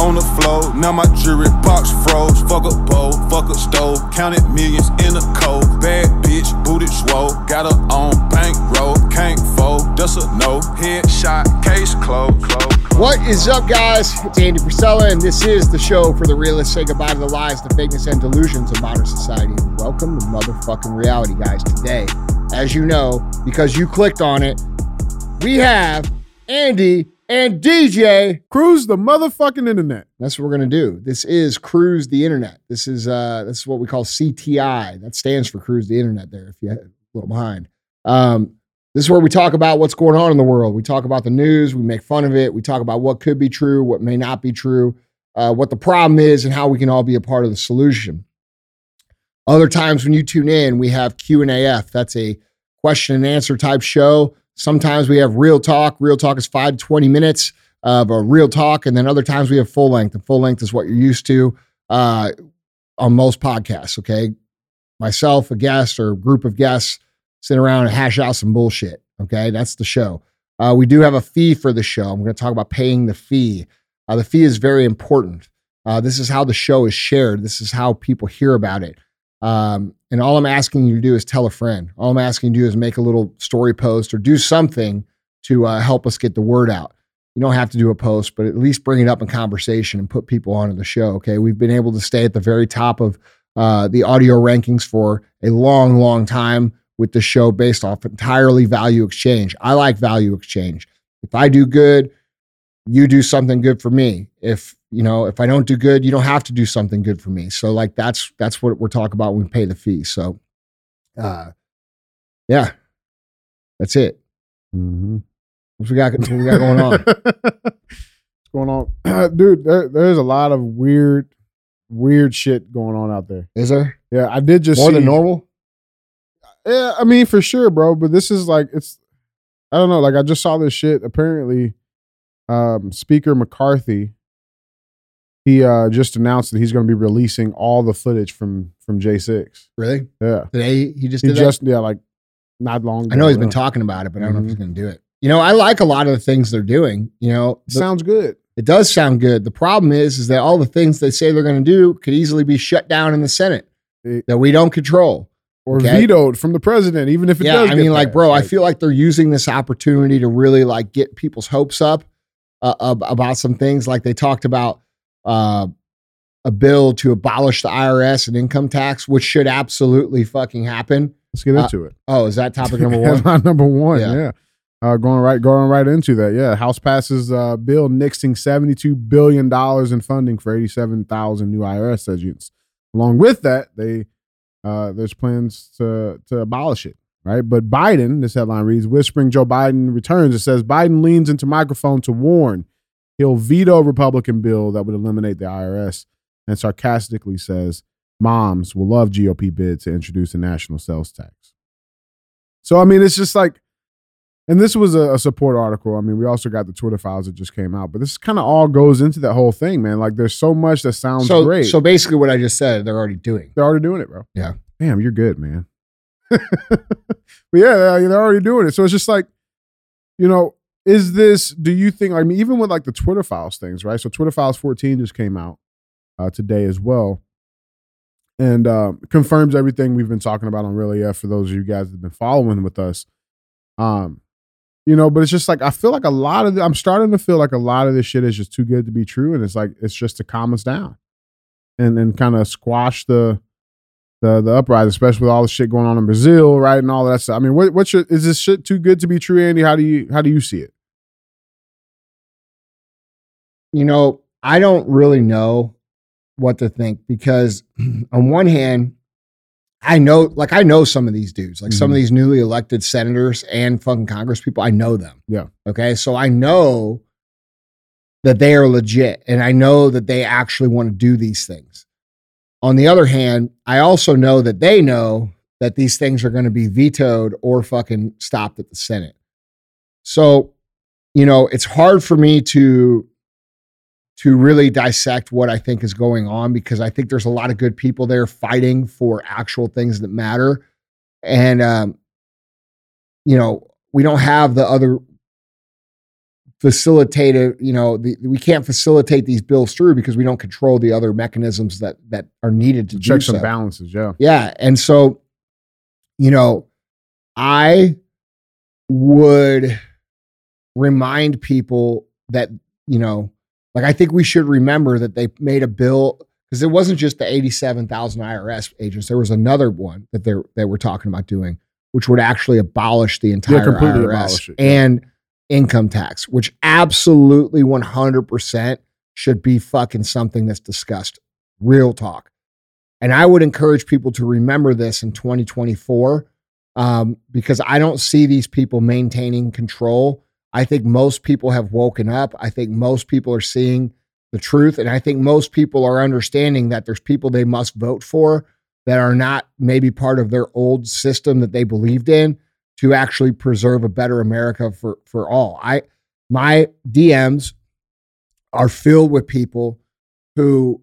on the floor. Now my jewelry box froze. Fuck a bowl, fuck a stove. Counted millions in a cold. Bad bitch, booted swole. Got her on bankroll. Can't fold, that's a no. Headshot, case closed. Close. What is up, guys? It's Andy Frisella, and this is the show for the realists. Say goodbye to the lies, the fakeness, and delusions of modern society. Welcome to motherfucking reality, guys. Today, as you know, because you clicked on it, we have Andy and DJ. Cruise the motherfucking internet. That's what we're gonna do. This is Cruise the Internet. This is uh this is what we call CTI. That stands for Cruise the Internet. There, if you're a little behind. Um, this is where we talk about what's going on in the world. We talk about the news. We make fun of it. We talk about what could be true, what may not be true, uh, what the problem is, and how we can all be a part of the solution. Other times when you tune in, we have Q and AF. That's a question and answer type show. Sometimes we have real talk. Real talk is five to 20 minutes of a real talk. And then other times we have full length. And full length is what you're used to uh, on most podcasts. Okay. Myself, a guest or a group of guests sit around and hash out some bullshit. Okay. That's the show. Uh, we do have a fee for the show. I'm going to talk about paying the fee. Uh, the fee is very important. Uh, this is how the show is shared. This is how people hear about it. Um, and all I'm asking you to do is tell a friend. All I'm asking you to do is make a little story post or do something to uh, help us get the word out. You don't have to do a post, but at least bring it up in conversation and put people onto the show. Okay. We've been able to stay at the very top of uh, the audio rankings for a long, long time with the show based off entirely value exchange. I like value exchange. If I do good, you do something good for me. If you know, if I don't do good, you don't have to do something good for me. So like that's that's what we're talking about when we pay the fee. So uh yeah. That's it. Mm-hmm. What we got what we got going on? What's going on? Dude, there, there's a lot of weird, weird shit going on out there. Is there? Yeah, I did just More see, than normal? Yeah, I mean for sure, bro. But this is like it's I don't know, like I just saw this shit. Apparently, um, Speaker McCarthy, he uh just announced that he's gonna be releasing all the footage from from J6. Really? Yeah. Today he just He did that? just yeah, like not long ago. I know he's been talking about it, but I don't know if he's Mhm. going to do it. You know, I like a lot of the things they're doing. You know, the- Sounds good. it does sound good. The problem is, is that all the things they say they're going to do could easily be shut down in the Senate It- that we don't control. Or Okay. vetoed from the president, even if it yeah, does. I mean, like, passed. bro, I feel like they're using this opportunity to really like get people's hopes up uh, ab- about some things. Like they talked about uh, a bill to abolish the IRS and income tax, which should absolutely fucking happen. let's get uh, into it. Oh, is that topic number one? Number one. Yeah. Yeah. Uh, going right, going right into that. Yeah, House passes uh, bill nixing seventy-two billion dollars in funding for eighty-seven thousand new IRS agents. Along with that, they uh, there's plans to to abolish it. Right, but Biden, this headline reads, whispering Joe Biden returns. It says Biden leans into microphone to warn he'll veto a Republican bill that would eliminate the IRS, and sarcastically says moms will love GOP bid to introduce a national sales tax. So I mean, it's just like, and this was a, a support article. I mean, we also got the Twitter files that just came out, but this kind of all goes into that whole thing, man. Like, there's so much that sounds so, great. so basically, what I just said, they're already doing. they're already doing it, bro. Yeah. Damn, you're good, man. but yeah, they're, they're already doing it. So it's just like, you know, is this? Do you think? I mean, even with like the Twitter files things, right? So Twitter files 14 just came out uh, today as well, and uh, confirms everything we've been talking about on Real AF for those of you guys that have been following with us. Um, you know, but it's just like I feel like a lot of the, I'm starting to feel like a lot of this shit is just too good to be true, and it's like it's just to calm us down, and then kind of squash the the the uprising, especially with all the shit going on in Brazil, right, and all that stuff. I mean, what what's your is this shit too good to be true, Andy? How do you how do you see it? you know, I don't really know what to think because on one hand, I know, like, I know some of these dudes, like some of Mhm. these newly elected senators and fucking Congress people. I know them. Yeah. Okay. So I know that they are legit and I know that they actually want to do these things. On the other hand, I also know that they know that these things are going to be vetoed or fucking stopped at the Senate. So, you know, it's hard for me to to really dissect what I think is going on because I think there's a lot of good people there fighting for actual things that matter. And um, you know, we don't have the other facilitate it. You know, the, we can't facilitate these bills through because we don't control the other mechanisms that that are needed to do Checks and balances. Yeah. Yeah. And so, you know, I would remind people that, you know, like I think we should remember that they made a bill because it wasn't just the 87,000 IRS agents. There was another one that they they were talking about doing, which would actually abolish the entire completely IRS abolish it, yeah. and income tax, which absolutely 100% should be fucking something that's discussed. Real talk. And I would encourage people to remember this in 2024 um, because I don't see these people maintaining control. I think most people have woken up. I think most people are seeing the truth. And I think most people are understanding that there's people they must vote for that are not maybe part of their old system that they believed in to actually preserve a better America for, for all. I my DMs are filled with people who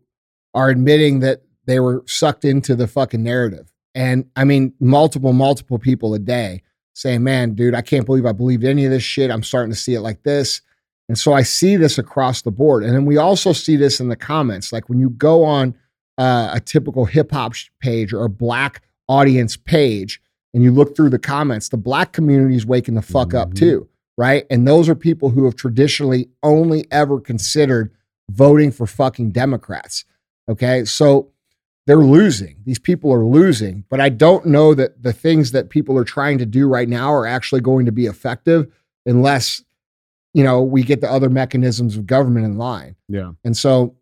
are admitting that they were sucked into the fucking narrative. And I mean, multiple, multiple people a day saying, man, dude, I can't believe I believed any of this shit. I'm starting to see it like this. And so I see this across the board. And then we also see this in the comments. Like when you go on uh, a typical hip hop page or a black audience page and you look through the comments, the black community is waking the fuck up Mhm. too. Right. And those are people who have traditionally only ever considered voting for fucking Democrats. Okay. So they're losing. These people are losing. But I don't know that the things that people are trying to do right now are actually going to be effective unless, you know, we get the other mechanisms of government in line. Yeah. And so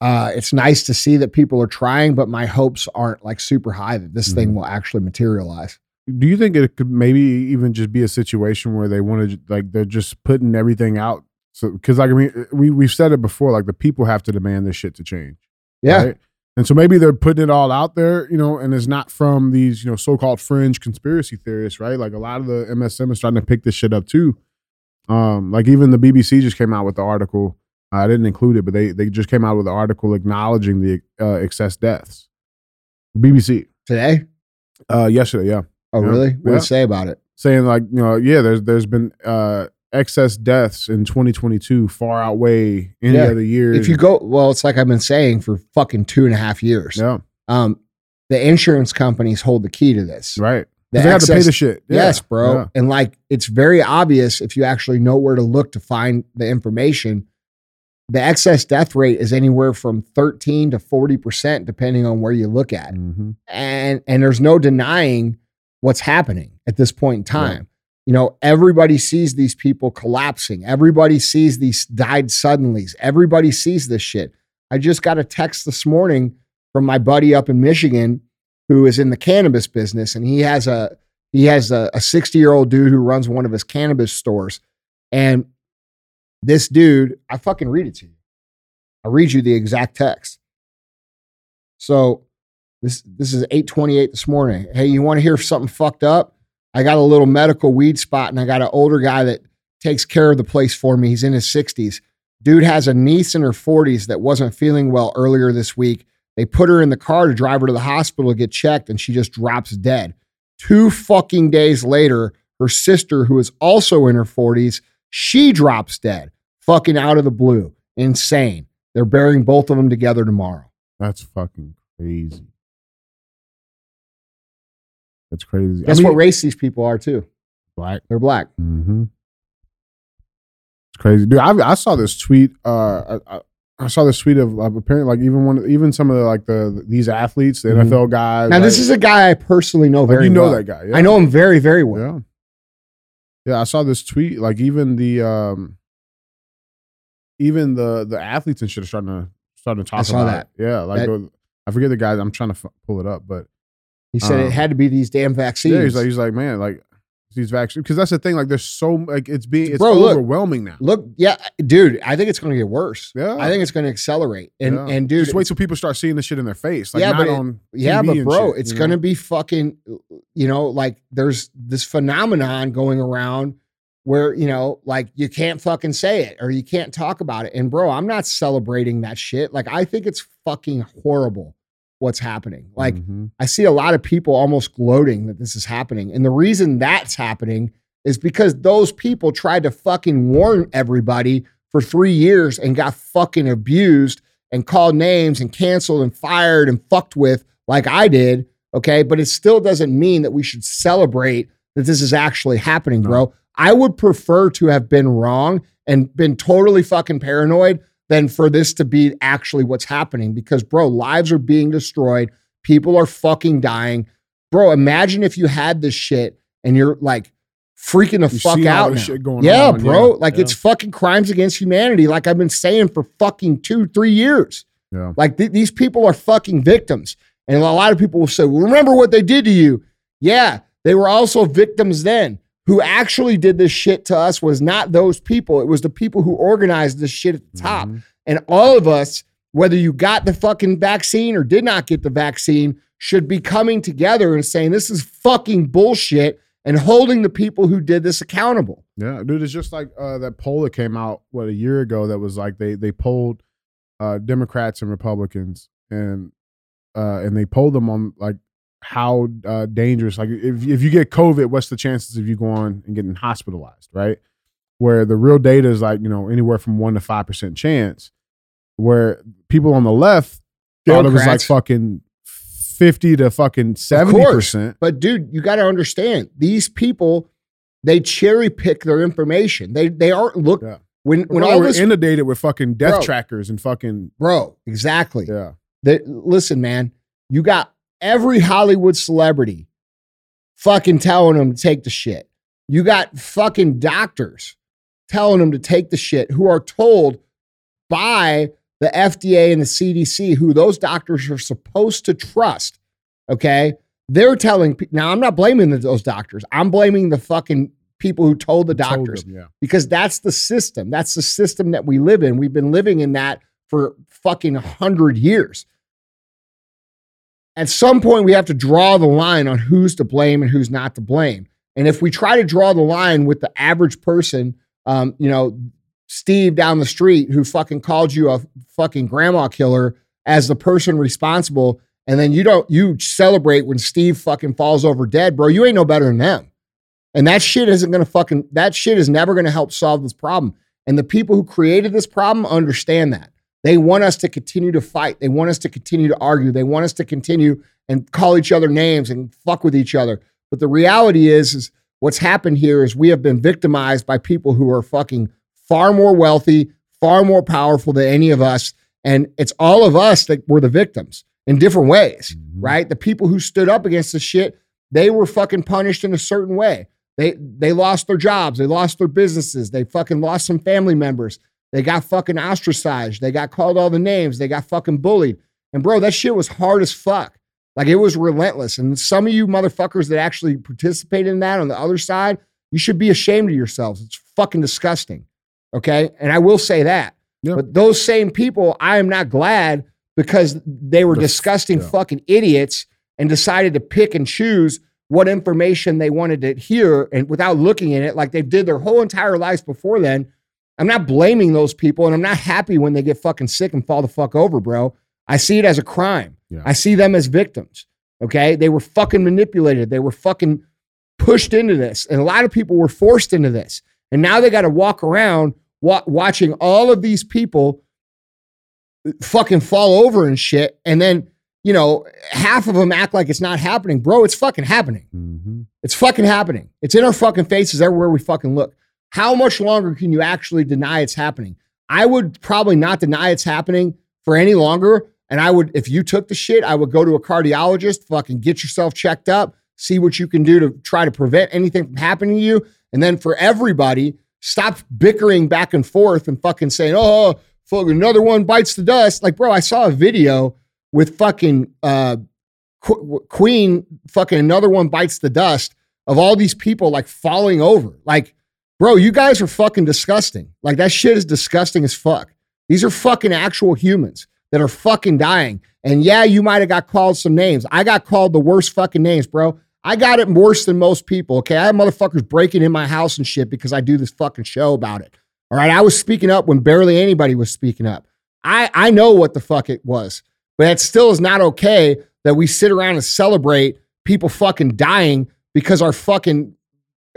uh, it's nice to see that people are trying, but my hopes aren't like super high that this thing will actually materialize. Do you think it could maybe even just be a situation where they want to like they're just putting everything out? So because like I mean we we've said it before, like the people have to demand this shit to change. Yeah. right? And so maybe they're putting it all out there, you know, and it's not from these, you know, so-called fringe conspiracy theorists, right? Like a lot of the MSM is starting to pick this shit up too. Um, like even the BBC just came out with the article. I didn't include it, but they they just came out with an article acknowledging the uh, excess deaths. BBC Today? uh, yesterday, yeah, Oh, Yeah. really? What did Yeah. it say about it? saying like you know, yeah, there's there's been uh, excess deaths in 2022 far outweigh any Yeah. other year. If you go, well, it's like I've been saying for fucking two and a half years. yeah, Um, the insurance companies hold the key to this. right, The they have to pay the shit. Yeah. Yes, bro. And like it's very obvious if you actually know where to look to find the information. The excess death rate is anywhere from 13 to 40%, depending on where you look at. Mhm. And and there's no denying what's happening at this point in time. You know, everybody sees these people collapsing. Everybody sees these died suddenlies. Everybody sees this shit. I just got a text this morning from my buddy up in Michigan who is in the cannabis business and he has a he has a 60 year old dude who runs one of his cannabis stores and this dude i fucking read it to you. I read you the exact text. So this this is 828 this morning. Hey you want to hear something fucked up? I got a little medical weed spot and i got an older guy that takes care of the place for me. He's in his 60s dude has a niece in her 40s that wasn't feeling well earlier this week. They put her in the car to drive her to the hospital to get checked, and she just drops dead. Two fucking days later, her sister, who is also in her 40s, she drops dead. Fucking out of the blue. Insane. They're burying both of them together tomorrow. That's fucking crazy. That's crazy. Guess what race these people are, too? Black. They're black. Mm-hmm. It's crazy, dude. I, I saw this tweet. Uh, I, I, I saw this tweet of uh, apparently like even one, even some of the like the these athletes, the Mhm. NFL guys. Now, this is a guy I personally know like, very you know well. that guy. Yeah. I know him very, very well. Yeah. I saw this tweet. Like even the um even the the athletes and shit are starting to starting to talk I saw about that. it. Yeah, like That- I forget the guys. I'm trying to f- pull it up, but He said Um, it had to be these damn vaccines. yeah, he's like he's like man, like these vaccines because that's the thing. Like there's so like it's being it's Bro, look. overwhelming now. Look, yeah, dude, I think it's going to get worse. Yeah. I think it's going to accelerate. And Yeah. and dude, just wait till people start seeing this shit in their face. Like Yeah, not but it- on Yeah, TV but bro, shit, it's going to be fucking, you know, like there's this phenomenon going around where, you know, like you can't fucking say it or you can't talk about it. And bro, I'm not celebrating that shit. Like I think it's fucking horrible what's happening. Like Mhm. I see a lot of people almost gloating that this is happening. And the reason that's happening is because those people tried to fucking warn everybody for three years and got fucking abused and called names and canceled and fired and fucked with like I did. Okay. But it still doesn't mean that we should celebrate that this is actually happening, bro. I would prefer to have been wrong and been totally fucking paranoid than for this to be actually what's happening because, bro, lives are being destroyed. People are fucking dying. Bro, imagine if you had this shit and you're like freaking the You fuck out. going yeah, on, bro. yeah, Like yeah. it's fucking crimes against humanity, like I've been saying for fucking two, three years. Yeah. Like th- these people are fucking victims. And a lot of people will say, well, remember what they did to you. Yeah, they were also victims then. Who actually did this shit to us was not those people. It was the people who organized this shit at the top. Mhm. And all of us, whether you got the fucking vaccine or did not get the vaccine, should be coming together and saying this is fucking bullshit and holding the people who did this accountable. Yeah, dude, it's just like uh, that poll that came out what a year ago that was like they they polled uh, Democrats and Republicans and uh, and they polled them on like how uh, dangerous like if if you get COVID, what's the chances of you going and getting hospitalized, right? Where the real data is like you know anywhere from one to five percent chance. Where people on the left thought it was like fucking fifty to fucking seventy percent. But dude, you got to understand these people, they cherry pick their information. They they aren't look Yeah. when when When all we're this inundated with fucking death Bro. trackers and fucking bro exactly. yeah. They, listen, man, you got every Hollywood celebrity fucking telling them to take the shit. You got fucking doctors telling them to take the shit who are told by the FDA and the CDC, who those doctors are supposed to trust. Okay. They're telling, now I'm not blaming those doctors. I'm blaming the fucking people who told the Told doctors them, yeah. because that's the system. That's the system that we live in. We've been living in that for fucking 100 years. At some point, we have to draw the line on who's to blame and who's not to blame. And if we try to draw the line with the average person, um, you know, Steve down the street who fucking called you a fucking grandma killer as the person responsible, and then you don't you celebrate when Steve fucking falls over dead, bro. You ain't no better than them. And that shit isn't gonna fucking that shit is never gonna help solve this problem. And the people who created this problem understand that. They want us to continue to fight. They want us to continue to argue. They want us to continue and call each other names and fuck with each other. But the reality is, is what's happened here is we have been victimized by people who are fucking far more wealthy, far more powerful than any of us. And it's all of us that were the victims in different ways, Mhm. right? The people who stood up against the shit, they were fucking punished in a certain way. They they lost their jobs, they lost their businesses, they fucking lost some family members. They got fucking ostracized. They got called all the names. They got fucking bullied. And bro, that shit was hard as fuck. Like it was relentless. And some of you motherfuckers that actually participated in that on the other side, you should be ashamed of yourselves. It's fucking disgusting. Okay. And I will say that. Yeah. But those same people, I am not glad because they were The disgusting yeah. fucking idiots and decided to pick and choose what information they wanted to hear and without looking at it like they did their whole entire lives before then. I'm not blaming those people and I'm not happy when they get fucking sick and fall the fuck over, bro. I see it as a crime. Yeah. I see them as victims. Okay. They were fucking manipulated. They were fucking pushed into this. And a lot of people were forced into this. And now they got to walk around wa- watching all of these people fucking fall over and shit. And then, you know, half of them act like it's not happening. Bro, it's fucking happening. Mhm. It's fucking happening. It's in our fucking faces everywhere we fucking look. How much longer can you actually deny it's happening? I would probably not deny it's happening for any longer. And I would, if you took the shit, I would go to a cardiologist, fucking get yourself checked up, see what you can do to try to prevent anything from happening to you. And then for everybody, stop bickering back and forth and fucking saying, oh, fuck, another one bites the dust. Like, bro, I saw a video with fucking uh, Qu- Queen, fucking another one bites the dust of all these people like falling over. Like, bro, you guys are fucking disgusting. Like, that shit is disgusting as fuck. These are fucking actual humans that are fucking dying. And yeah, you might have got called some names. I got called the worst fucking names, bro. I got it worse than most people. Okay. I had motherfuckers breaking in my house and shit because I do this fucking show about it. All right. I was speaking up when barely anybody was speaking up. I, I know what the fuck it was, but it still is not okay that we sit around and celebrate people fucking dying because our fucking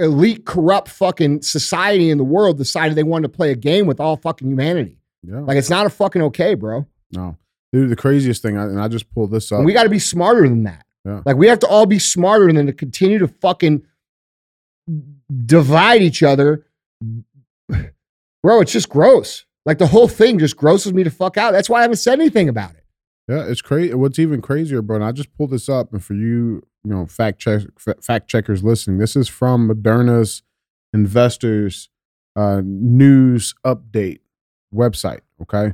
elite, corrupt fucking society in the world decided they wanted to play a game with all fucking humanity. Yeah. Like it's not a fucking okay, bro. no. Dude, the craziest thing, and I just pulled this up. And we got to be smarter than that. Yeah. Like we have to all be smarter than to continue to fucking divide each other. Bro, it's just gross. Like the whole thing just grosses me to fuck out. That's why I haven't said anything about it. Yeah, it's crazy. What's even crazier, bro? And I just pulled this up, and for you, you know, fact check fact checkers listening, this is from Moderna's investors uh, news update website. Okay,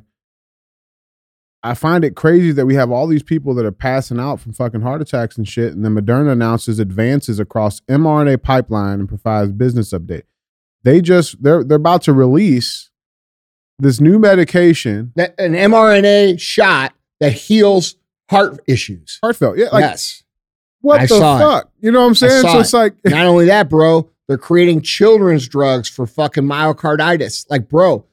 I find it crazy that we have all these people that are passing out from fucking heart attacks and shit, and then Moderna announces advances across mRNA pipeline and provides business update. They just they're they're about to release this new medication, That an mRNA shot that heals heart issues. heartfelt. Yeah, like yes. What I the saw it. fuck? You know what I'm saying? So it's like, Not only that, bro, they're creating children's drugs for fucking myocarditis. Like, bro,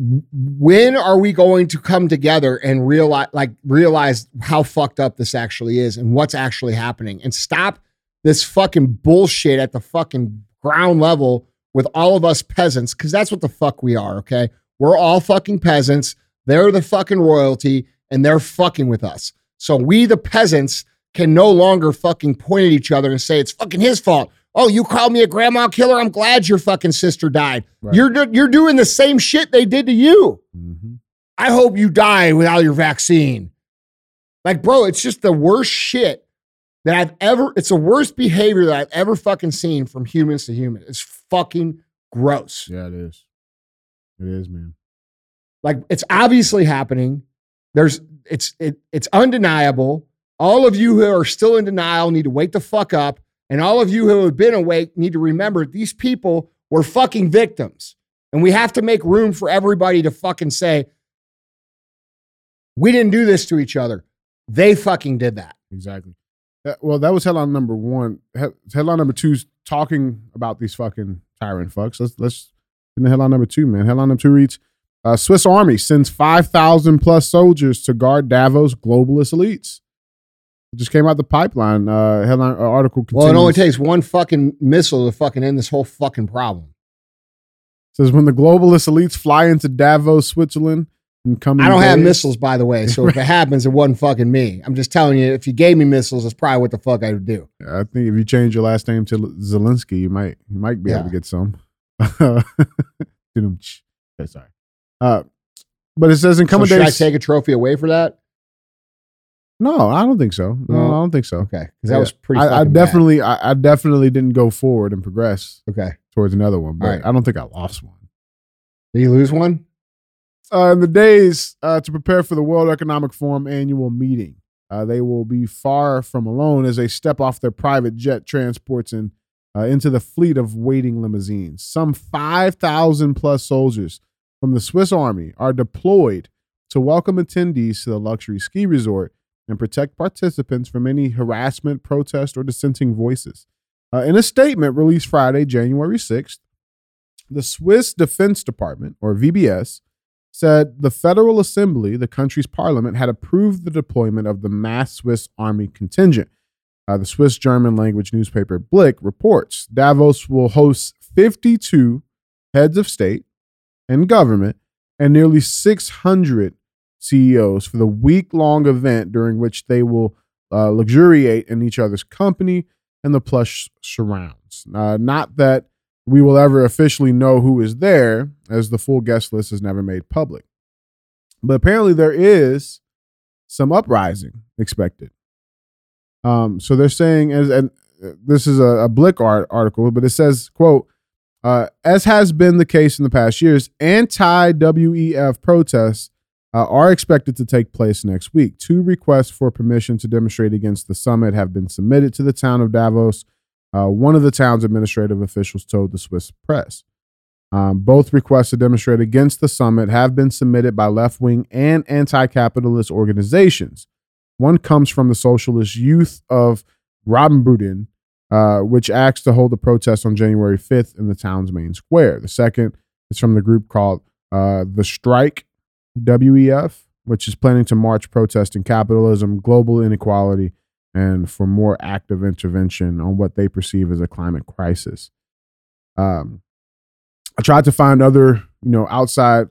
when are we going to come together and realize like realize how fucked up this actually is and what's actually happening and stop this fucking bullshit at the fucking ground level with all of us peasants because that's what the fuck we are, okay? We're all fucking peasants. They're the fucking royalty and they're fucking with us. So we the peasants can no longer fucking point at each other and say it's fucking his fault. Oh, you called me a grandma killer. I'm glad your fucking sister died. Right. You're do- you're doing the same shit they did to you. Mhm. I hope you die without your vaccine. Like, bro, it's just the worst shit that I've ever. It's the worst behavior that I've ever fucking seen from humans to humans. It's fucking gross. yeah, it is. It is, man. Like, it's obviously happening. There's it's it, it's undeniable. All of you who are still in denial need to wake the fuck up. And all of you who have been awake need to remember these people were fucking victims. And we have to make room for everybody to fucking say, we didn't do this to each other. They fucking did that. Exactly. Well, that was headline number one. Headline number two is talking about these fucking tyrant fucks. Let's let's get into headline number two, man. Headline number two reads: uh, Swiss Army sends five thousand plus soldiers to guard Davos globalist elites. Just came out the pipeline. Uh, headline uh, article continues. Well, it only takes one fucking missile to fucking end this whole fucking problem. says when the globalist elites fly into Davos, Switzerland, and come. I don't have missiles, by the way. So if it happens, it wasn't fucking me. I'm just telling you, if you gave me missiles, that's probably what the fuck I would do. I think if you change your last name to Zelensky, you might you might be able to get some. Okay, Sorry. Uh, but it says in So coming should I take a trophy away for that? No, I don't think so. No. I don't think so. Okay, because that Yeah. was pretty. I, I fucking bad. definitely, I, I definitely didn't go forward and progress Okay. towards another one, but. I don't think I lost one. Did you lose one? uh, in the days uh, to prepare for the World Economic Forum annual meeting. Uh, they will be far from alone as they step off their private jet transports and uh, into the fleet of waiting limousines. Some 5,000 plus soldiers from the Swiss Army are deployed to welcome attendees to the luxury ski resort and protect participants from any harassment, protest, or dissenting voices. Uh, in a statement released Friday, January 6th, the Swiss Defense Department, or VBS, said the Federal Assembly, the country's parliament, had approved the deployment of the mass Swiss army contingent. Uh, the Swiss German language newspaper Blick reports Davos will host 52 heads of state and government and nearly 600 CEOs for the week long event during which they will uh, luxuriate in each other's company and the plush surrounds. Uh, not that we will ever officially know who is there, as the full guest list is never made public. But apparently, there is some uprising expected. Um, so they're saying, as and uh, this is a, a Blick art article, but it says, "quote uh, As has been the case in the past years, anti-WEF protests uh, are expected to take place next week. Two requests for permission to demonstrate against the summit have been submitted to the town of Davos." Uh, one of the town's administrative officials told the Swiss press. Um, both requests to demonstrate against the summit have been submitted by left wing and anti capitalist organizations. One comes from the Socialist Youth of Graubünden, uh, which acts to hold a protest on January 5th in the town's main square. The second is from the group called uh, the Strike WEF, which is planning to march protesting capitalism, global inequality, and for more active intervention on what they perceive as a climate crisis. Um, I tried to find other, you know, outside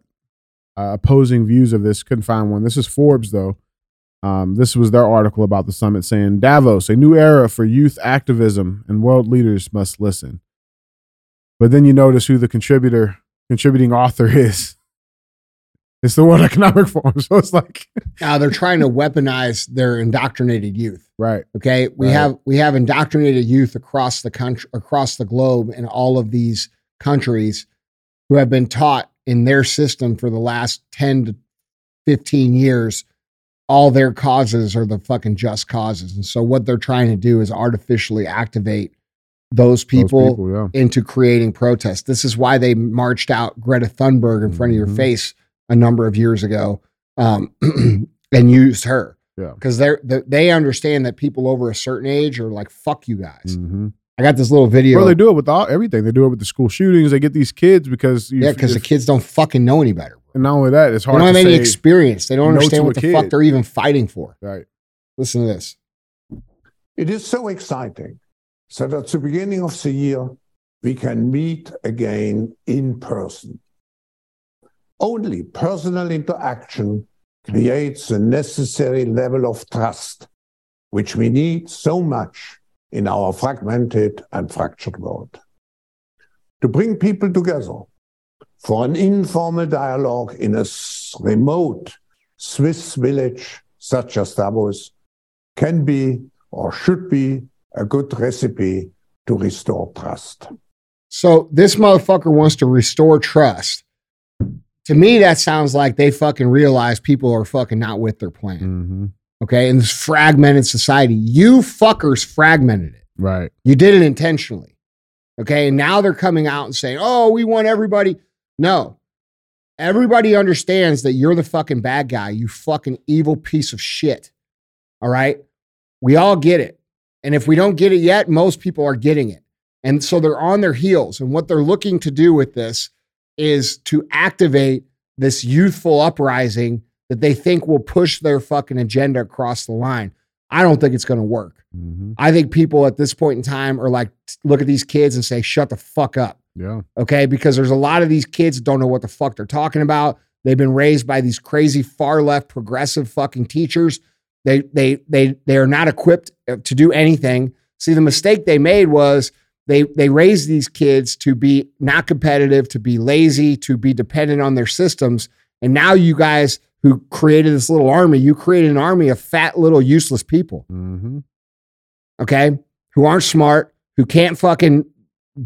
uh, opposing views of this. Couldn't find one. This is Forbes, though. Um, this was their article about the summit saying Davos, a new era for youth activism, and world leaders must listen. But then you notice who the contributor, contributing author is. It's the World Economic Forum. So it's like, Now they're trying to weaponize their indoctrinated youth. right. Okay, we Right. have we have indoctrinated youth across the country, across the globe, in all of these countries, who have been taught in their system for the last ten to fifteen years. All their causes are the fucking just causes, and so what they're trying to do is artificially activate those Those people, people, yeah. into creating protests. This is why they marched out Greta Thunberg in front of your Mhm. face a number of years ago, um, and used her Yeah. because they're they, they understand that people over a certain age are like fuck you guys. hmm I got this little video. Well, they do it with all everything. They do it with the school shootings. They get these kids because you, yeah, because the kids don't fucking know any better. and not only that, it's hard. They hard don't to have any experience. They don't no understand what a the fuck they're even fighting for. right. Listen to this. It is so exciting that at the beginning of the year, we can meet again in person. Only personal interaction creates the necessary level of trust, which we need so much in our fragmented and fractured world. To bring people together for an informal dialogue in a remote Swiss village such as Davos can be or should be a good recipe to restore trust. So this motherfucker wants to restore trust. To me, that sounds like they fucking realize people are fucking not with their plan. hmm Okay. In this fragmented society, you fuckers fragmented it. Right. You did it intentionally. Okay. And now they're coming out and saying, oh, we want everybody. No. Everybody understands that you're the fucking bad guy, you fucking evil piece of shit. All right. We all get it. And if we don't get it yet, most people are getting it. And so they're on their heels. And what they're looking to do with this is to activate this youthful uprising that they think will push their fucking agenda across the line. I don't think it's going to work. hmm I think people at this point in time are like, look at these kids and say, shut the fuck up. Yeah. Okay. Because there's a lot of these kids that don't know what the fuck they're talking about. They've been raised by these crazy far left progressive fucking teachers. They they they they are not equipped uh, to do anything. See, the mistake they made was they they raised these kids to be not competitive, to be lazy, to be dependent on their systems. And now you guys who created this little army, you created an army of fat little useless people hmm okay, who aren't smart, who can't fucking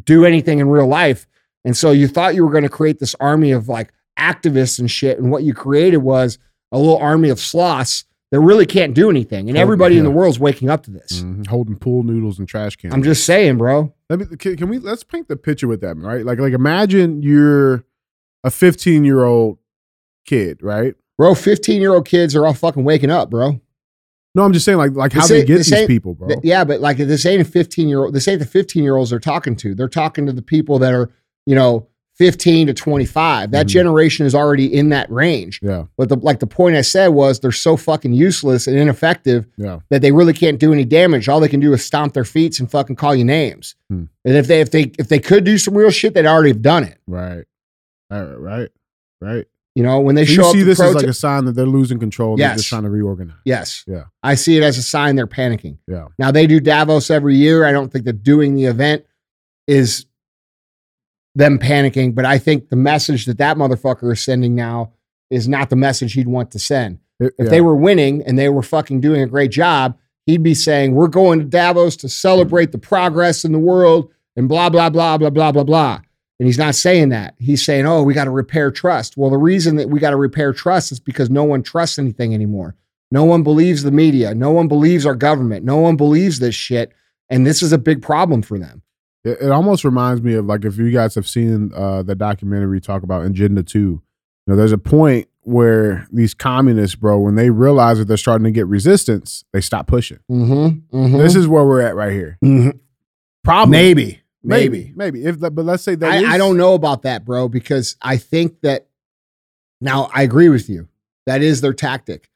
do anything in real life. And so you thought you were going to create this army of like activists and shit. And what you created was a little army of sloths that really can't do anything. And everybody in the yeah. world's waking up to this. hmm Holding pool noodles and trash cans. I'm just saying, bro. Let me. Can, can we? Let's paint the picture with them, right? Like, like imagine you're a 15 year old kid, right? Bro, 15 year old kids are all fucking waking up, bro. No, I'm just saying, like, like how they get these people, bro. Th- Yeah, but like this ain't a 15 year old, this ain't the 15 year olds they're talking to. They're talking to the people that are, you know, 15 to 25. That Mhm. generation is already in that range. Yeah, But the like the point I said was they're so fucking useless and ineffective yeah, that they really can't do any damage. All they can do is stomp their feet and fucking call you names. Hmm. And if they if they if they could do some real shit, they'd already have done it. right, all right, right, right. You know, when they So show you see this as like a sign that they're losing control. They're Yes. just trying to reorganize. yes, Yeah. I see it as a sign they're panicking. Yeah, Now they do Davos every year. I don't think that doing the event is them panicking, but I think the message that that motherfucker is sending now is not the message he'd want to send. It- If yeah. they were winning and they were fucking doing a great job, he'd be saying, We're going to Davos to celebrate the progress in the world and blah, blah, blah, blah, blah, blah, blah. And he's not saying that. He's saying, Oh, we got to repair trust. Well, the reason that we got to repair trust is because no one trusts anything anymore. No one believes the media. No one believes our government. No one believes this shit. And this is a big problem for them. It, it almost reminds me of like if you guys have seen uh, the documentary talk about Agenda Two. You know, there's a point where these communists, bro, when they realize that they're starting to get resistance, they stop pushing. Mm-hmm. This is where we're at right here. Mhm. Probably, maybe, maybe, maybe. If that, but let's say that I, is- I don't know about that, bro, because I think that now I agree with you. That is their tactic.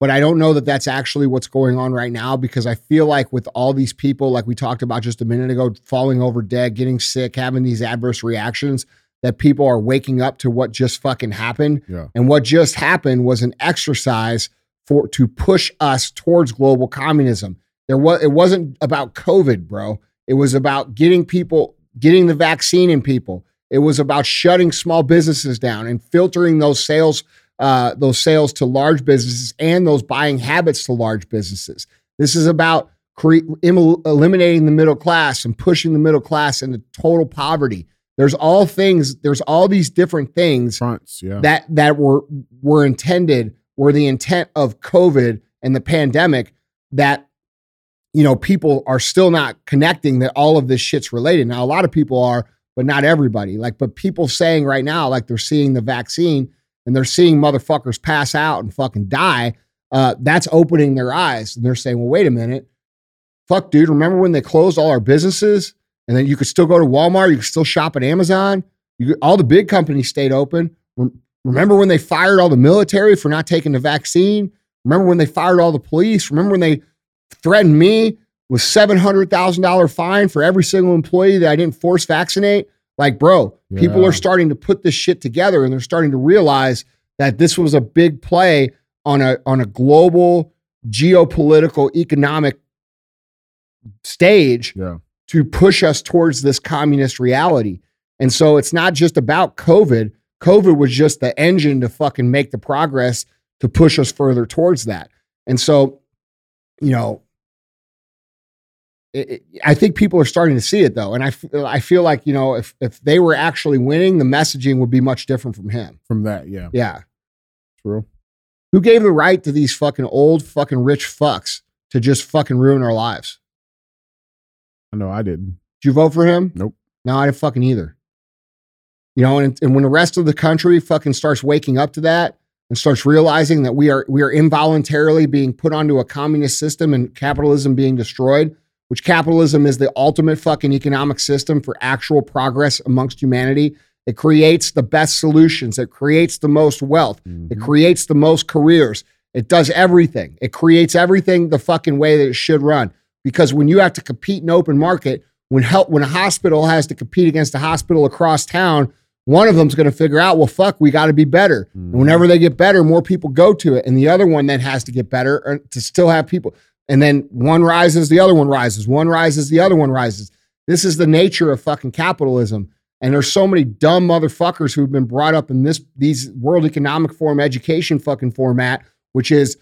But I don't know that that's actually what's going on right now because I feel like with all these people, like we talked about just a minute ago, falling over dead, getting sick, having these adverse reactions, that people are waking up to what just fucking happened. Yeah. And what just happened was an exercise for to push us towards global communism. There was it wasn't about COVID, bro. It was about getting people getting the vaccine in people. It was about shutting small businesses down and filtering those sales uh, those sales to large businesses and those buying habits to large businesses. This is about cre- eliminating the middle class and pushing the middle class into total poverty. There's all things. There's all these different things Fronts. Yeah. that that were were intended were the intent of COVID and the pandemic that you know people are still not connecting that all of this shit's related. Now a lot of people are, but not everybody. Like, but people saying right now, like they're seeing the vaccine and they're seeing motherfuckers pass out and fucking die. Uh, that's opening their eyes. And they're saying, well, wait a minute. Fuck, dude. Remember when they closed all our businesses and then you could still go to Walmart, you could still shop at Amazon? You could, all the big companies stayed open. Remember when they fired all the military for not taking the vaccine? Remember when they fired all the police? Remember when they threatened me with $700,000 fine for every single employee that I didn't force vaccinate? Like, bro, people are starting to put this shit together and they're starting to realize that this was a big play on a on a global geopolitical economic stage yeah. to push us towards this communist reality. And so it's not just about COVID. COVID was just the engine to fucking make the progress to push us further towards that. And so, you know, it, it- I think people are starting to see it though, and I f- I feel like you know if if they were actually winning, the messaging would be much different from him. From that. Yeah. Yeah, True. who gave the right to these fucking old fucking rich fucks to just fucking ruin our lives? I know I didn't. Did you vote for him? Nope. No, I didn't fucking either. You know, and, and when the rest of the country fucking starts waking up to that and starts realizing that we are we are involuntarily being put onto a communist system and capitalism being destroyed, which capitalism is the ultimate fucking economic system for actual progress amongst humanity. It creates the best solutions. It creates the most wealth. It Mhm. creates the most careers. It does everything. It creates everything the fucking way that it should run. Because when you have to compete in open market, when help when a hospital has to compete against a hospital across town, one of them's going to figure out, well, fuck, we got to be better. And whenever they get better, more people go to it, and the other one then has to get better or to still have people. And then one rises, the other one rises. One rises, the other one rises. This is the nature of fucking capitalism. And there's so many dumb motherfuckers who've been brought up in this these World Economic Forum education fucking format, which is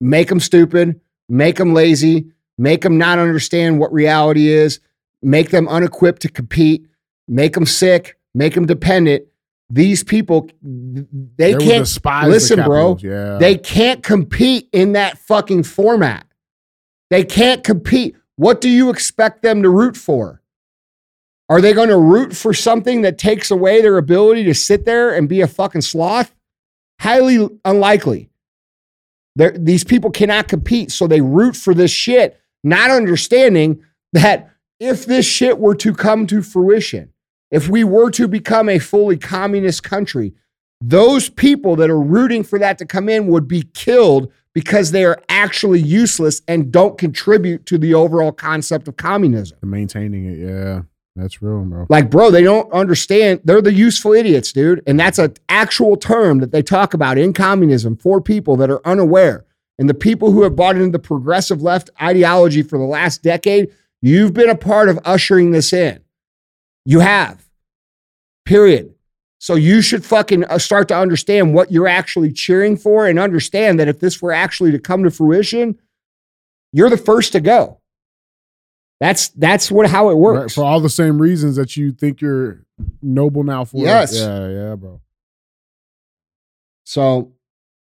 make them stupid, make them lazy, make them not understand what reality is, make them unequipped to compete, make them sick, make them dependent. These people, they, will can't listen, bro. Yeah. They can't compete in that fucking format. They can't compete. What do you expect them to root for? Are they going to root for something that takes away their ability to sit there and be a fucking sloth? Highly unlikely. They're, these people cannot compete, so they root for this shit, not understanding that if this shit were to come to fruition, if we were to become a fully communist country, those people that are rooting for that to come in would be killed because they are actually useless and don't contribute to the overall concept of communism. maintaining it. Yeah. That's real, bro. Like, bro, they don't understand. They're the useful idiots, dude. And that's an actual term that they talk about in communism for people that are unaware. And the people who have bought into the progressive left ideology for the last decade, you've been a part of ushering this in. You have. Period. So you should fucking uh, start to understand what you're actually cheering for and understand that if this were actually to come to fruition, you're the first to go. That's that's what how it Right, works. for all the same reasons that you think you're noble now for. Yes. Yeah, yeah, bro. So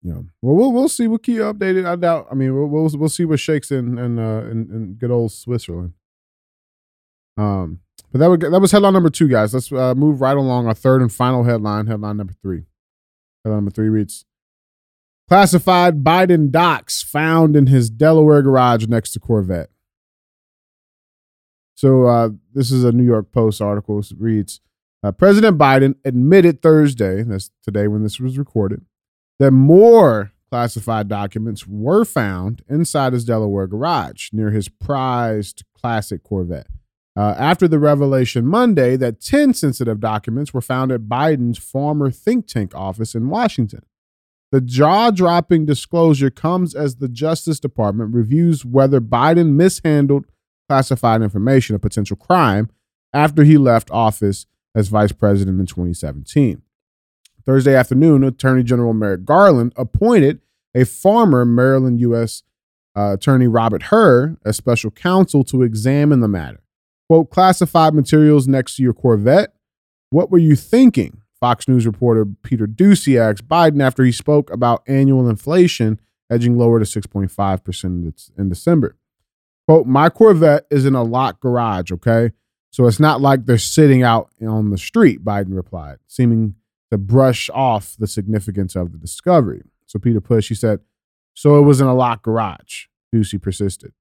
Yeah. Well, we'll we'll see. We'll keep you updated. I doubt. I mean, we'll we'll, we'll see what shakes in in, uh, in in good old Switzerland. Um, but that was that was headline number two, guys. Let's uh, move right along. Our third and final headline. Headline number three. Headline number three reads: Classified Biden docs found in his Delaware garage next to Corvette. So uh, this is a New York Post article. It reads: uh, President Biden admitted Thursday, that's today when this was recorded, that more classified documents were found inside his Delaware garage near his prized classic Corvette. Uh, after the revelation Monday that 10 sensitive documents were found at Biden's former think tank office in Washington. The jaw dropping disclosure comes as the Justice Department reviews whether Biden mishandled classified information, a potential crime, after he left office as vice president in 2017. Thursday afternoon, Attorney General Merrick Garland appointed a former Maryland U.S. Uh, Attorney Robert Hur as special counsel to examine the matter. Quote, classified materials next to your Corvette? What were you thinking? Fox News reporter Peter Doocy asked Biden after he spoke about annual inflation edging lower to 6.5% in December. Quote, my Corvette is in a locked garage, okay? So it's not like they're sitting out on the street, Biden replied, seeming to brush off the significance of the discovery. So Peter pushed, he said, So it was in a locked garage. Doocy persisted.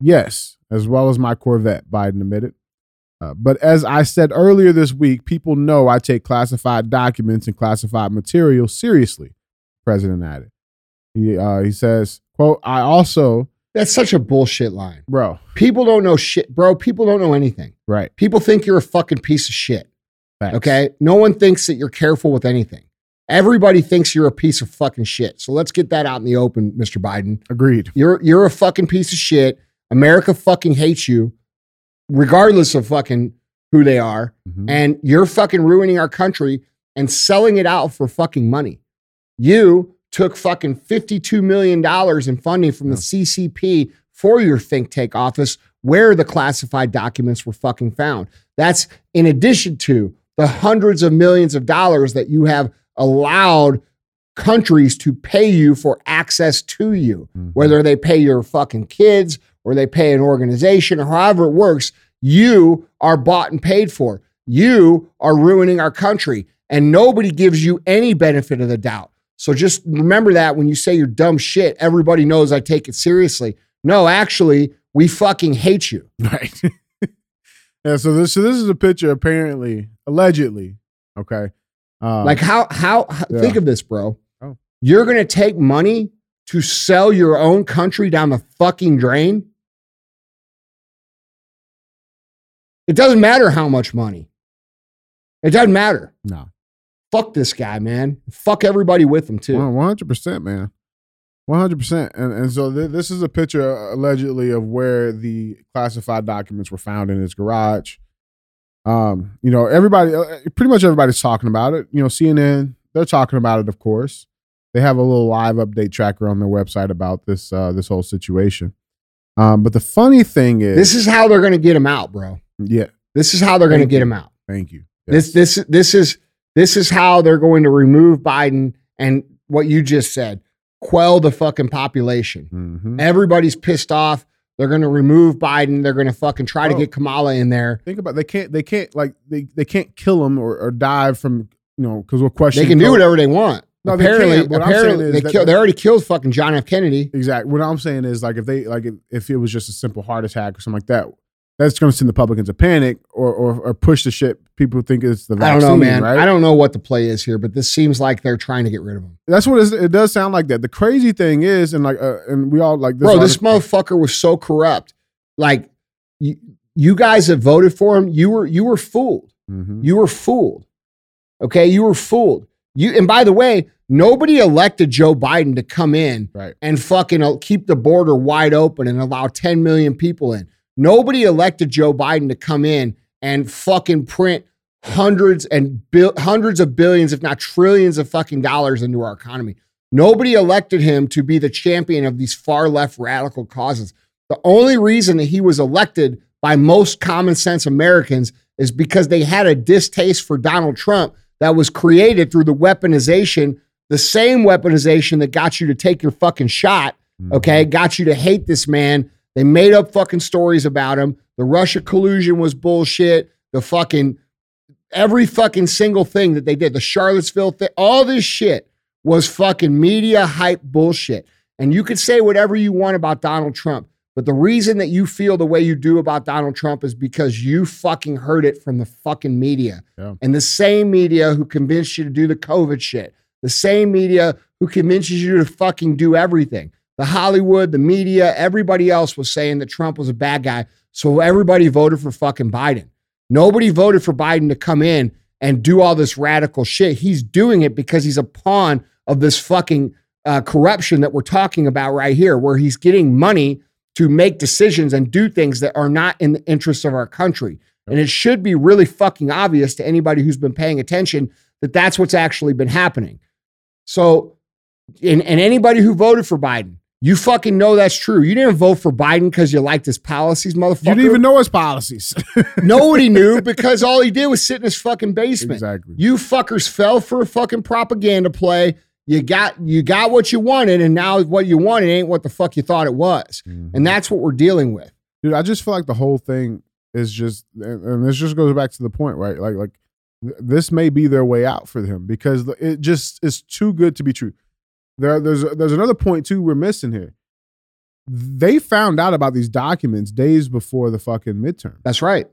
Yes, as well as my Corvette, Biden admitted. Uh, but as I said earlier this week, people know I take classified documents and classified material seriously, president added. He, uh, he says, quote, I also. That's such a bullshit line. Bro. People don't know shit, bro. People don't know anything. Right. People think you're a fucking piece of shit. Facts. Okay. No one thinks that you're careful with anything. Everybody thinks you're a piece of fucking shit. So let's get that out in the open, Mr. Biden. Agreed. You're you're a fucking piece of shit. America fucking hates you, regardless of fucking who they are. Mhm. And you're fucking ruining our country and selling it out for fucking money. You took fucking $52 million in funding from the CCP for your think tank office where the classified documents were fucking found. That's in addition to the hundreds of millions of dollars that you have allowed countries to pay you for access to you, Mhm. whether they pay your fucking kids or they pay an organization or however it works, you are bought and paid for. You are ruining our country and nobody gives you any benefit of the doubt. So just remember that when you say you're dumb shit, everybody knows I take it seriously. No, actually, we fucking hate you. Right. yeah. So this so this is a picture apparently, allegedly. Okay. Um, Like how how, how- yeah. think of this, bro. Oh. You're going to take money to sell your own country down the fucking drain? It doesn't matter how much money. It doesn't matter. no. Fuck this guy, man. Fuck everybody with him too. One hundred percent, man. One hundred percent. And and so th- this is a picture uh, allegedly of where the classified documents were found in his garage. Um, you know, everybody, uh, pretty much everybody's talking about it. You know, CNN, they're talking about it. Of course, they have a little live update tracker on their website about this uh, this whole situation. Um, but the funny thing is, This is how they're going to get him out, bro. Yeah, This is how they're going to get him out. thank you. This this this is this is how they're going to remove Biden and what you just said, quell the fucking population. hmm Everybody's pissed off. They're going to remove Biden. They're going to fucking try to get Kamala in there. Think about they can't they can't like they, they can't kill him or, or die from you know because we're questioning. They can do whatever they want. No, they apparently, can't, but what I'm saying apparently is they, kill, they already killed fucking John F. Kennedy. Exactly. What I'm saying is like if they like if, if it was just a simple heart attack or something like that, that's going to send the public into panic or, or or push the shit. People think it's the I don't know, man. Right? I don't know what the play is here, but this seems like they're trying to get rid of him. That's what it does sound like. That the crazy thing is, and like, uh, and we all like this. Bro, this article- motherfucker was so corrupt. Like you, you guys that voted for him, you were you were fooled. Mhm. You were fooled. Okay, you were fooled. You and by the way, nobody elected Joe Biden to come in Right. and fucking uh, keep the border wide open and allow 10 million people in. Nobody elected Joe Biden to come in and fucking print hundreds and bil- hundreds of billions, if not trillions of fucking dollars into our economy. Nobody elected him to be the champion of these far left radical causes. The only reason that he was elected by most common sense Americans is because they had a distaste for Donald Trump that was created through the weaponization, the same weaponization that got you to take your fucking shot, okay, mm-hmm. got you to hate this man. They made up fucking stories about him. The Russia collusion was bullshit. The fucking every fucking single thing that they did, the Charlottesville thing, all this shit was fucking media hype bullshit. And you could say whatever you want about Donald Trump, but the reason that you feel the way you do about Donald Trump is because you fucking heard it from the fucking media. Yeah. And the same media who convinced you to do the COVID shit, the same media who convinces you to fucking do everything. The Hollywood, the media, everybody else was saying that Trump was a bad guy. So everybody voted for fucking Biden. Nobody voted for Biden to come in and do all this radical shit. He's doing it because he's a pawn of this fucking uh, corruption that we're talking about right here, where he's getting money to make decisions and do things that are not in the interests of our country. And it should be really fucking obvious to anybody who's been paying attention that that's what's actually been happening. So, and, and anybody who voted for Biden, you fucking know that's true. You didn't vote for Biden because you liked his policies, motherfucker. You didn't even know his policies. Nobody knew because all he did was sit in his fucking basement. exactly. You fuckers fell for a fucking propaganda play. You got you got what you wanted, and now what you wanted ain't what the fuck you thought it was. Mhm. And that's what we're dealing with. dude i just feel like the whole thing is just and this just goes back to the point right like like th- this may be their way out for him because it just is too good to be true there there's there's another point too we're missing here they found out about these documents days before the fucking midterm That's right.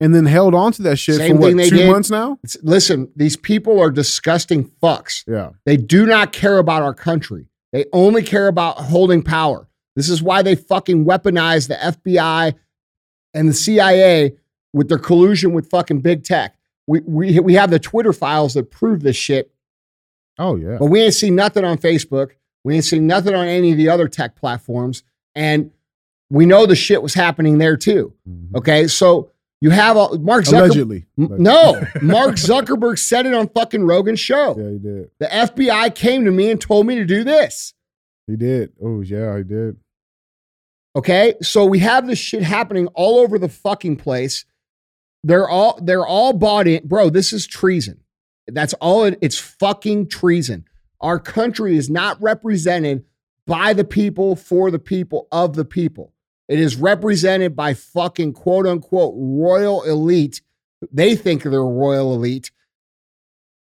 and then held on to that shit Same for what two did- months now It's- listen, these people are disgusting fucks. yeah They do not care about our country. They only care about holding power. This is why they fucking weaponized the FBI and the CIA with their collusion with fucking big tech. We, we, we have the Twitter files that prove this shit, oh yeah but we ain't seen nothing on Facebook. We ain't seen nothing on any of the other tech platforms. And we know the shit was happening there too. Mhm. Okay. So you have all, Mark Zuckerberg. allegedly M- No, Mark Zuckerberg said it on fucking Rogan's show. yeah he did The FBI came to me and told me to do this. he did oh yeah he did Okay. So we have this shit happening all over the fucking place. They're all they're all bought in. Bro, this is treason. That's all it, it's fucking treason. Our country is not represented by the people, for the people, of the people. It is represented by fucking quote unquote royal elite. They think they're royal elite,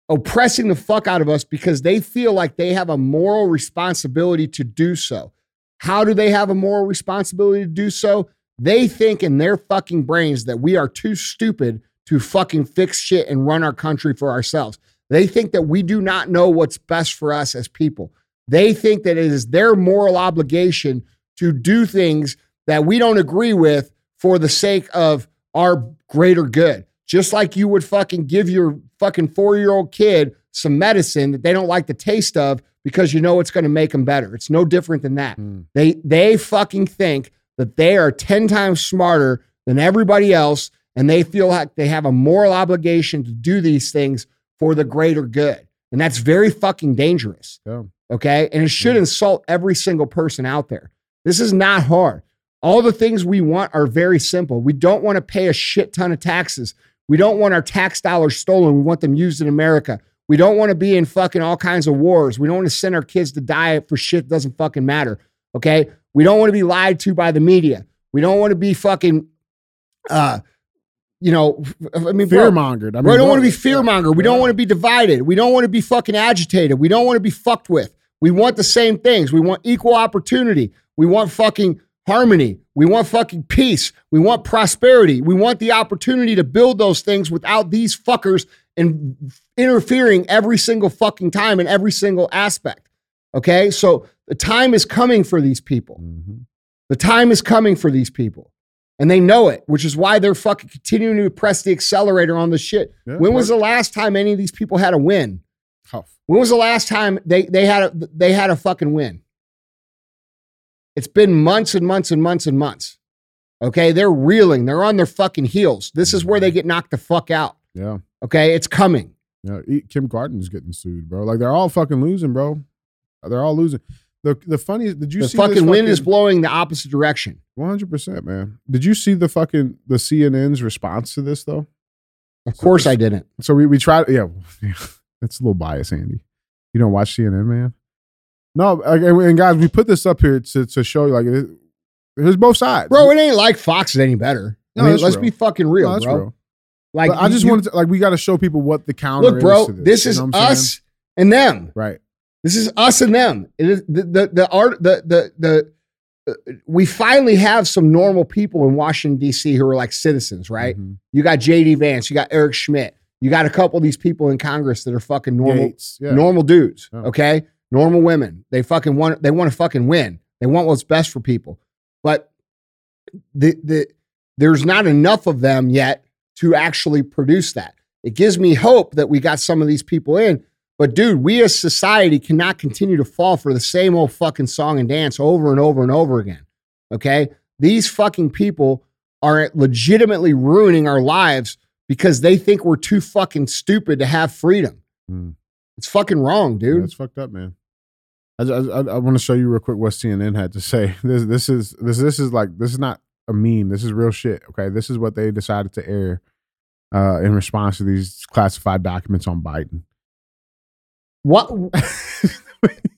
oppressing the fuck out of us because they feel like they have a moral responsibility to do so. How do they have a moral responsibility to do so? They think in their fucking brains that we are too stupid to fucking fix shit and run our country for ourselves. They think that we do not know what's best for us as people. They think that it is their moral obligation to do things that we don't agree with for the sake of our greater good. Just like you would fucking give your fucking four year old kid some medicine that they don't like the taste of because you know it's going to make them better. It's no different than that. Mm. They they fucking think that they are 10 times smarter than everybody else and they feel like they have a moral obligation to do these things for the greater good. And that's very fucking dangerous. Yeah. Okay? And it should Yeah. insult every single person out there. This is not hard. All the things we want are very simple. We don't want to pay a shit ton of taxes. We don't want our tax dollars stolen. We want them used in America. We don't want to be in fucking all kinds of wars. We don't want to send our kids to die for shit that doesn't fucking matter. Okay? We don't want to be lied to by the media. We don't want to be fucking uh you know, I mean, fear mongered. I mean, we don't want to be fear monger. We don't want to be divided. We don't want to be fucking agitated. We don't want to be fucked with. We want the same things. We want equal opportunity. We want fucking harmony. We want fucking peace. We want prosperity. We want the opportunity to build those things without these fuckers and interfering every single fucking time in every single aspect. Okay? So the time is coming for these people. Mhm. The time is coming for these people. And they know it, which is why they're fucking continuing to press the accelerator on the shit. Yeah, when was the last time any of these people had a win? Tough. When was the last time they they had a they had a fucking win? It's been months and months and months and months. Okay, they're reeling. They're on their fucking heels. This is where they mm-hmm. get knocked the fuck out. Yeah. Okay, it's coming. Yeah, Kim Gardner's getting sued, bro. Like they're all fucking losing, bro. They're all losing. The the funniest did you see the see fucking wind is blowing the opposite direction. one hundred percent, man. Did you see the fucking the CNN's response to this though? Of course, I didn't. So we we tried. Yeah, that's a little bias, Andy. You don't watch CNN, man. No, and guys, we put this up here to to show you like it, there's both sides, Bro, it ain't like Fox is any better. No, I mean, let's real. be fucking real, No, bro. real. Like But I just you- wanted to like we got to show people what the counter look, bro. is. This, you is know what saying? us and them. right? This is us and them. It is the the, the art the the the. uh, we finally have some normal people in Washington D.C. who are like citizens, right? Mhm. You got J.D. Vance, you got Eric Schmitt, you got a couple of these people in Congress that are fucking normal yeah. normal dudes. Yeah. Okay, normal women. They fucking want they want to fucking win. They want what's best for people. But the the there's not enough of them yet to actually produce that. It gives me hope that we got some of these people in. But dude, we as society cannot continue to fall for the same old fucking song and dance over and over and over again. Okay? These fucking people are legitimately ruining our lives because they think we're too fucking stupid to have freedom. Mm. It's fucking wrong, Yeah, dude. it's fucked up, man. I, I, I, I want to show you real quick what CNN had to say. This this is this this is like this is not a meme. This is real shit. Okay, this is what they decided to air uh, in response to these classified documents on Biden. What?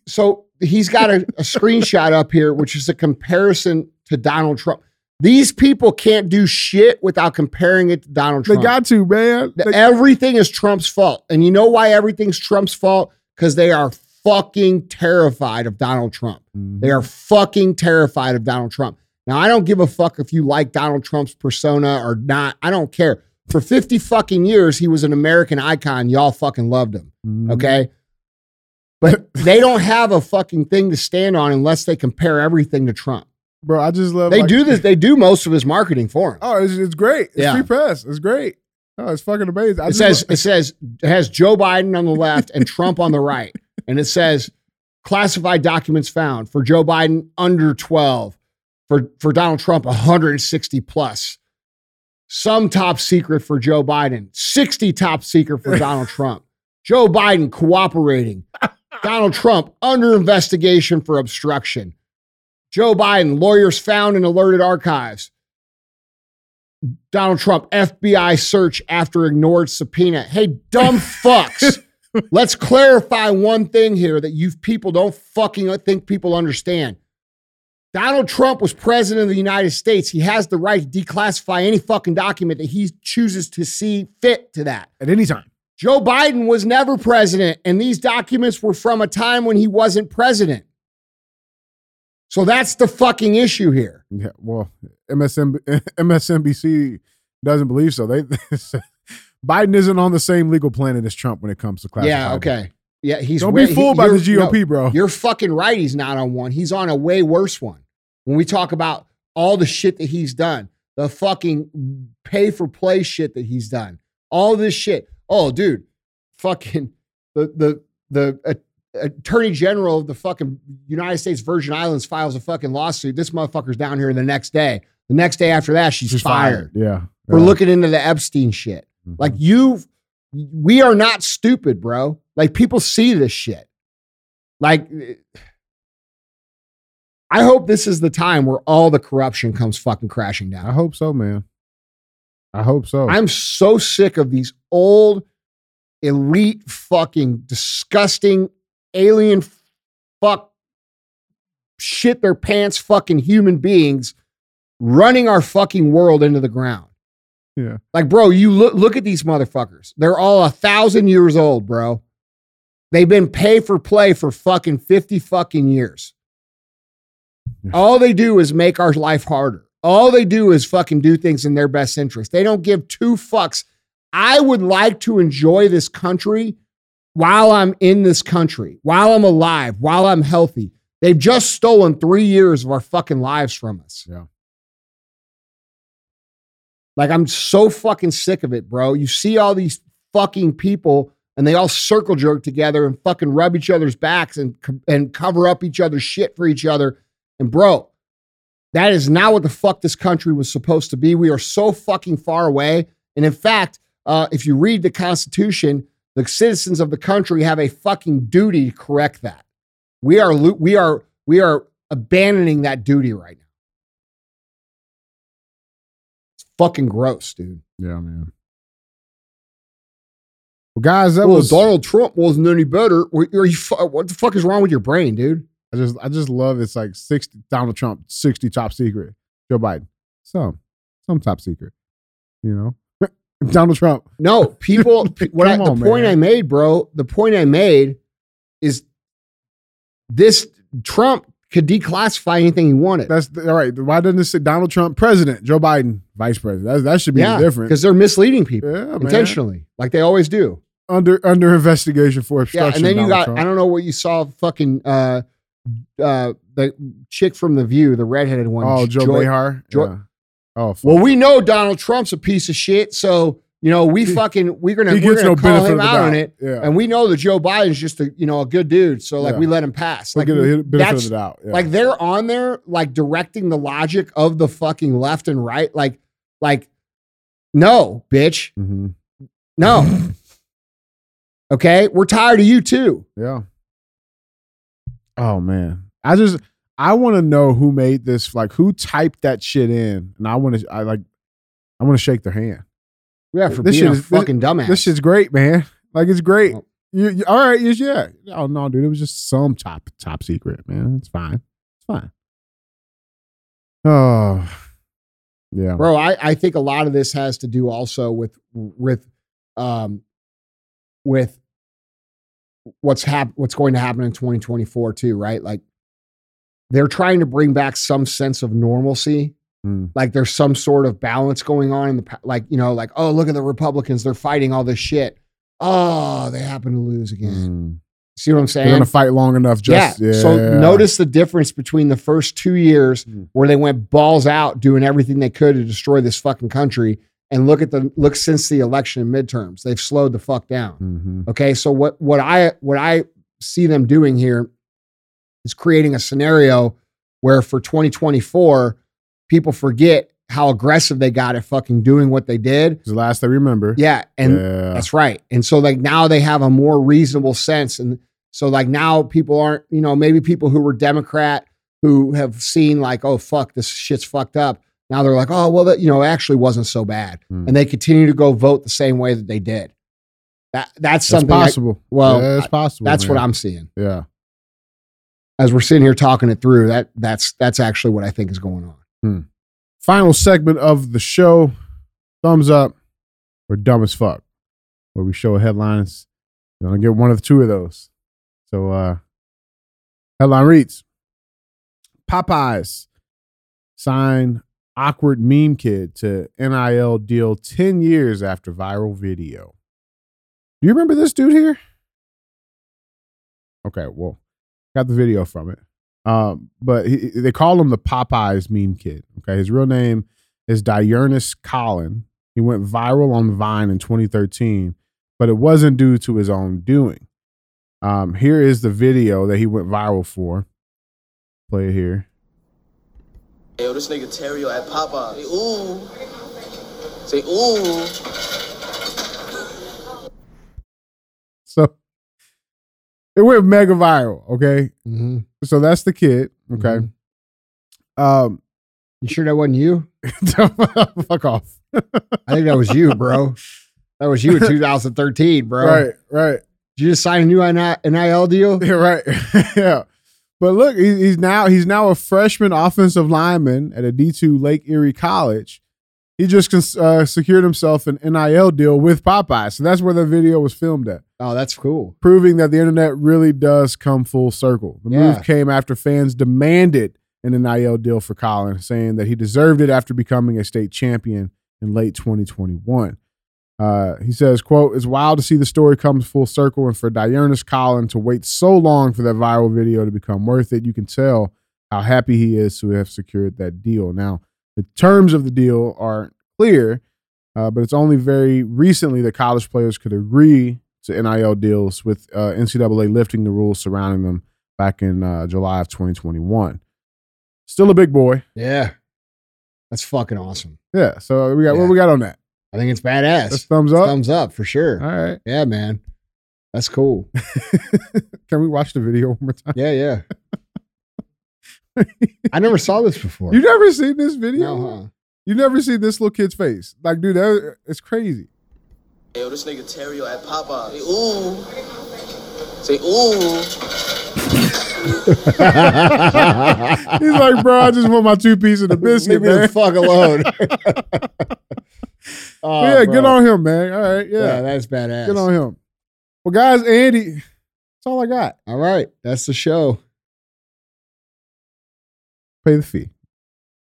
so he's got a, a screenshot up here, which is a comparison to Donald Trump. These people can't do shit without comparing it to Donald Trump. They got to man. They- everything is Trump's fault. And you know why everything's Trump's fault? Because they are fucking terrified of Donald Trump. Mhm. They are fucking terrified of Donald Trump. Now, I don't give a fuck if you like Donald Trump's persona or not. I don't care. For 50 fucking years, he was an American icon. Y'all fucking loved him. Mhm. Okay. But they don't have a fucking thing to stand on unless they compare everything to Trump. bro. I just love. They like- do this, they do most of his marketing for him. Oh, it's, it's great. It's Yeah. free press. It's great. Oh, it's fucking amazing. I It says lo- it says it has Joe Biden on the left and Trump on the right. And it says classified documents found for Joe Biden under 12, for, for Donald Trump 160 plus. Some top secret for Joe Biden, 60 top secret for Donald Trump. Joe Biden cooperating. Donald Trump under investigation for obstruction. Joe Biden, lawyers found in alerted archives. Donald Trump, FBI search after ignored subpoena. Hey, dumb fucks. Let's clarify one thing here that you people don't fucking think people understand. Donald Trump was president of the United States. He has the right to declassify any fucking document that he chooses to see fit to that. at any time. Joe Biden was never president, and these documents were from a time when he wasn't president. So that's the fucking issue here. Yeah, well, MSN, MSNBC doesn't believe so. They Biden isn't on the same legal planet as Trump when it comes to classified. Yeah, okay. Yeah, he's Don't way- be fooled he- by the you're- no, GOP, bro. You're fucking right. He's not on one. He's on a way worse one. When we talk about all the shit that he's done, the fucking pay for play shit that he's done, all this shit. Oh, dude, fucking the the the uh, attorney general of the fucking United States Virgin Islands files a fucking lawsuit. This motherfucker's down here the next day. The next day after that, she's, She's fired. Yeah, for yeah. looking into the Epstein shit. Mhm. Like you, we are not stupid, bro. Like people see this shit. Like, I hope this is the time where all the corruption comes fucking crashing down. I hope so, man. I hope so. I'm so sick of these old, elite, fucking disgusting, alien, fuck, shit their pants, fucking human beings running our fucking world into the ground. yeah, Like, bro, you look look at these motherfuckers. They're all a thousand years old, bro. They've been pay for play for fucking 50 fucking years. Yeah. All they do is make our life harder. All they do is fucking do things in their best interest. They don't give two fucks. I would like to enjoy this country while I'm in this country, while I'm alive, while I'm healthy. They've just stolen three years of our fucking lives from us. Yeah. Like, I'm so fucking sick of it, bro. You see all these fucking people and they all circle jerk together and fucking rub each other's backs and, and cover up each other's shit for each other. And, bro, that is not what the fuck this country was supposed to be. We are so fucking far away. And in fact, uh, if you read the Constitution, the citizens of the country have a fucking duty to correct that. We are we are we are abandoning that duty right now. It's fucking gross, dude. yeah, man. Well, guys, that well, was. Donald Trump wasn't any better. Or you, what the fuck is wrong with your brain, dude? I just, I just love it's like sixty Donald Trump, sixty top secret. Joe Biden, some, some top secret. You know, Donald Trump. No, people. what I, the on, point man. I made, bro. The point I made is this: Trump could declassify anything he wanted. That's the, all right. Why doesn't it say Donald Trump president, Joe Biden vice president? That, that should be yeah, the difference. because they're misleading people Yeah, man. intentionally, like they always do. under under investigation for obstruction. Yeah, and then you got Trump. I don't know what you saw fucking uh uh the chick from the view, the redheaded one. Oh, Joe Joy- Behar. Joy- yeah. Oh, fuck. Well, we know Donald Trump's a piece of shit, so you know we fucking we're gonna we're gonna no call him out on it, Yeah, and we know that Joe Biden's just a you know a good dude, so like Yeah. we let him pass. we Like get a benefit that's of the doubt. Yeah. like they're on there like directing the logic of the fucking left and right, like like no, bitch, Mhm. no. okay, we're tired of you too. Yeah. Oh man, I just I want to know who made this. Like, who typed that shit in, and I want to. I like. I want to shake their hand. Yeah, for This being shit a is- this- fucking dumbass. This shit's great, man. Like, it's great. Well- You, you- all right? Yeah. Oh no, dude, it was just some top top secret, man. It's fine. It's fine. Oh, yeah. bro I, I think a lot of this has to do also with with um with what's hap- what's going to happen in 2024 too right like they're trying to bring back some sense of normalcy Mm. like there's some sort of balance going on in the like you know like oh look at the republicans they're fighting all this shit oh they happen to lose again Mm. see what i'm saying? They're gonna fight long enough. Just yeah. yeah. So notice the difference between the first two years Mm. where they went balls out doing everything they could to destroy this fucking country, and look at the look since the election and midterms. They've slowed the fuck down. Mhm. Okay. So what what I what I see them doing here is creating a scenario where for 2024, people forget how aggressive they got at fucking doing what they did. It's the last I remember. Yeah. And yeah. that's right. And so like now they have a more reasonable sense. And so like now people aren't, you know, maybe people who were Democrat who have seen like, oh fuck, this shit's fucked up. Now they're like, oh well, that you know, it actually wasn't so bad. Hmm. And they continue to go vote the same way that they did. That that's That's something. I- possible. well, yeah, it's I- possible. that's what. I'm seeing Yeah. as we're sitting here talking it through. That that's that's actually what I think is going on. Final segment of the show. Thumbs up or dumb as fuck, where we show headlines. You're gonna get one of the two of those. So, uh, headline reads: Popeyes sign awkward meme kid to NIL deal ten years after viral video. Do you remember this dude here? Okay, well, got the video from it. Um, but he, they call him the Popeyes meme kid. Okay, his real name is Diurnus Collin. He went viral on Vine in 2013, but it wasn't due to his own doing. Um, here is the video that he went viral for. Play it here. Yo, this nigga Terrio at Popeye. Say ooh. Say ooh. So it went mega viral. Okay, Mm-hmm. so that's the kid. Okay, um, You sure that wasn't you? fuck off. I think that was you, bro. That was you in 2013, bro. Right, right. Did you just sign a new NIL deal? Yeah, right. yeah. But look, he, he's now he's now a freshman offensive lineman at a D two Lake Erie College. He just cons- uh, secured himself an NIL deal with Popeye, so that's where the video was filmed at, Oh, that's cool. proving that the internet really does come full circle. The Yeah. move came after fans demanded an NIL deal for Colin, saying that he deserved it after becoming a state champion in late 2021. Uh, he says, quote, it's wild to see the story come full circle and for Diurnus Collin to wait so long for that viral video to become worth it. You can tell how happy he is to have secured that deal. Now, the terms of the deal aren't clear, uh, but it's only very recently that college players could agree to NIL deals with uh, NCAA lifting the rules surrounding them back in uh, July of 2021. Still a big boy. Yeah. That's fucking awesome. Yeah. So we got Yeah. what we got on that? I think it's badass. That's thumbs up. Thumbs up for sure. All right. Yeah, man. That's cool. Can we watch the video one more time? Yeah, yeah. I never saw this before. You never seen this video? No, huh? You never seen this little kid's face? Like, dude, that, it's crazy. Yo, this nigga Terrio at Popeye. Say ooh. Say ooh. He's like, bro, I just want my two piece of the biscuit, Leave me the man. fuck alone. Oh, yeah, bro. get on him, man. All right, Yeah, yeah, that's badass. get on him. Well, guys, Andy, that's all I got. All right. That's the show. Pay the fee.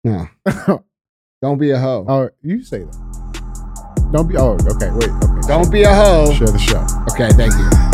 No. Don't be a hoe. Oh, you say that. Don't be. Oh, okay. Wait. Okay. Don't be a hoe. share the show. Okay, thank you.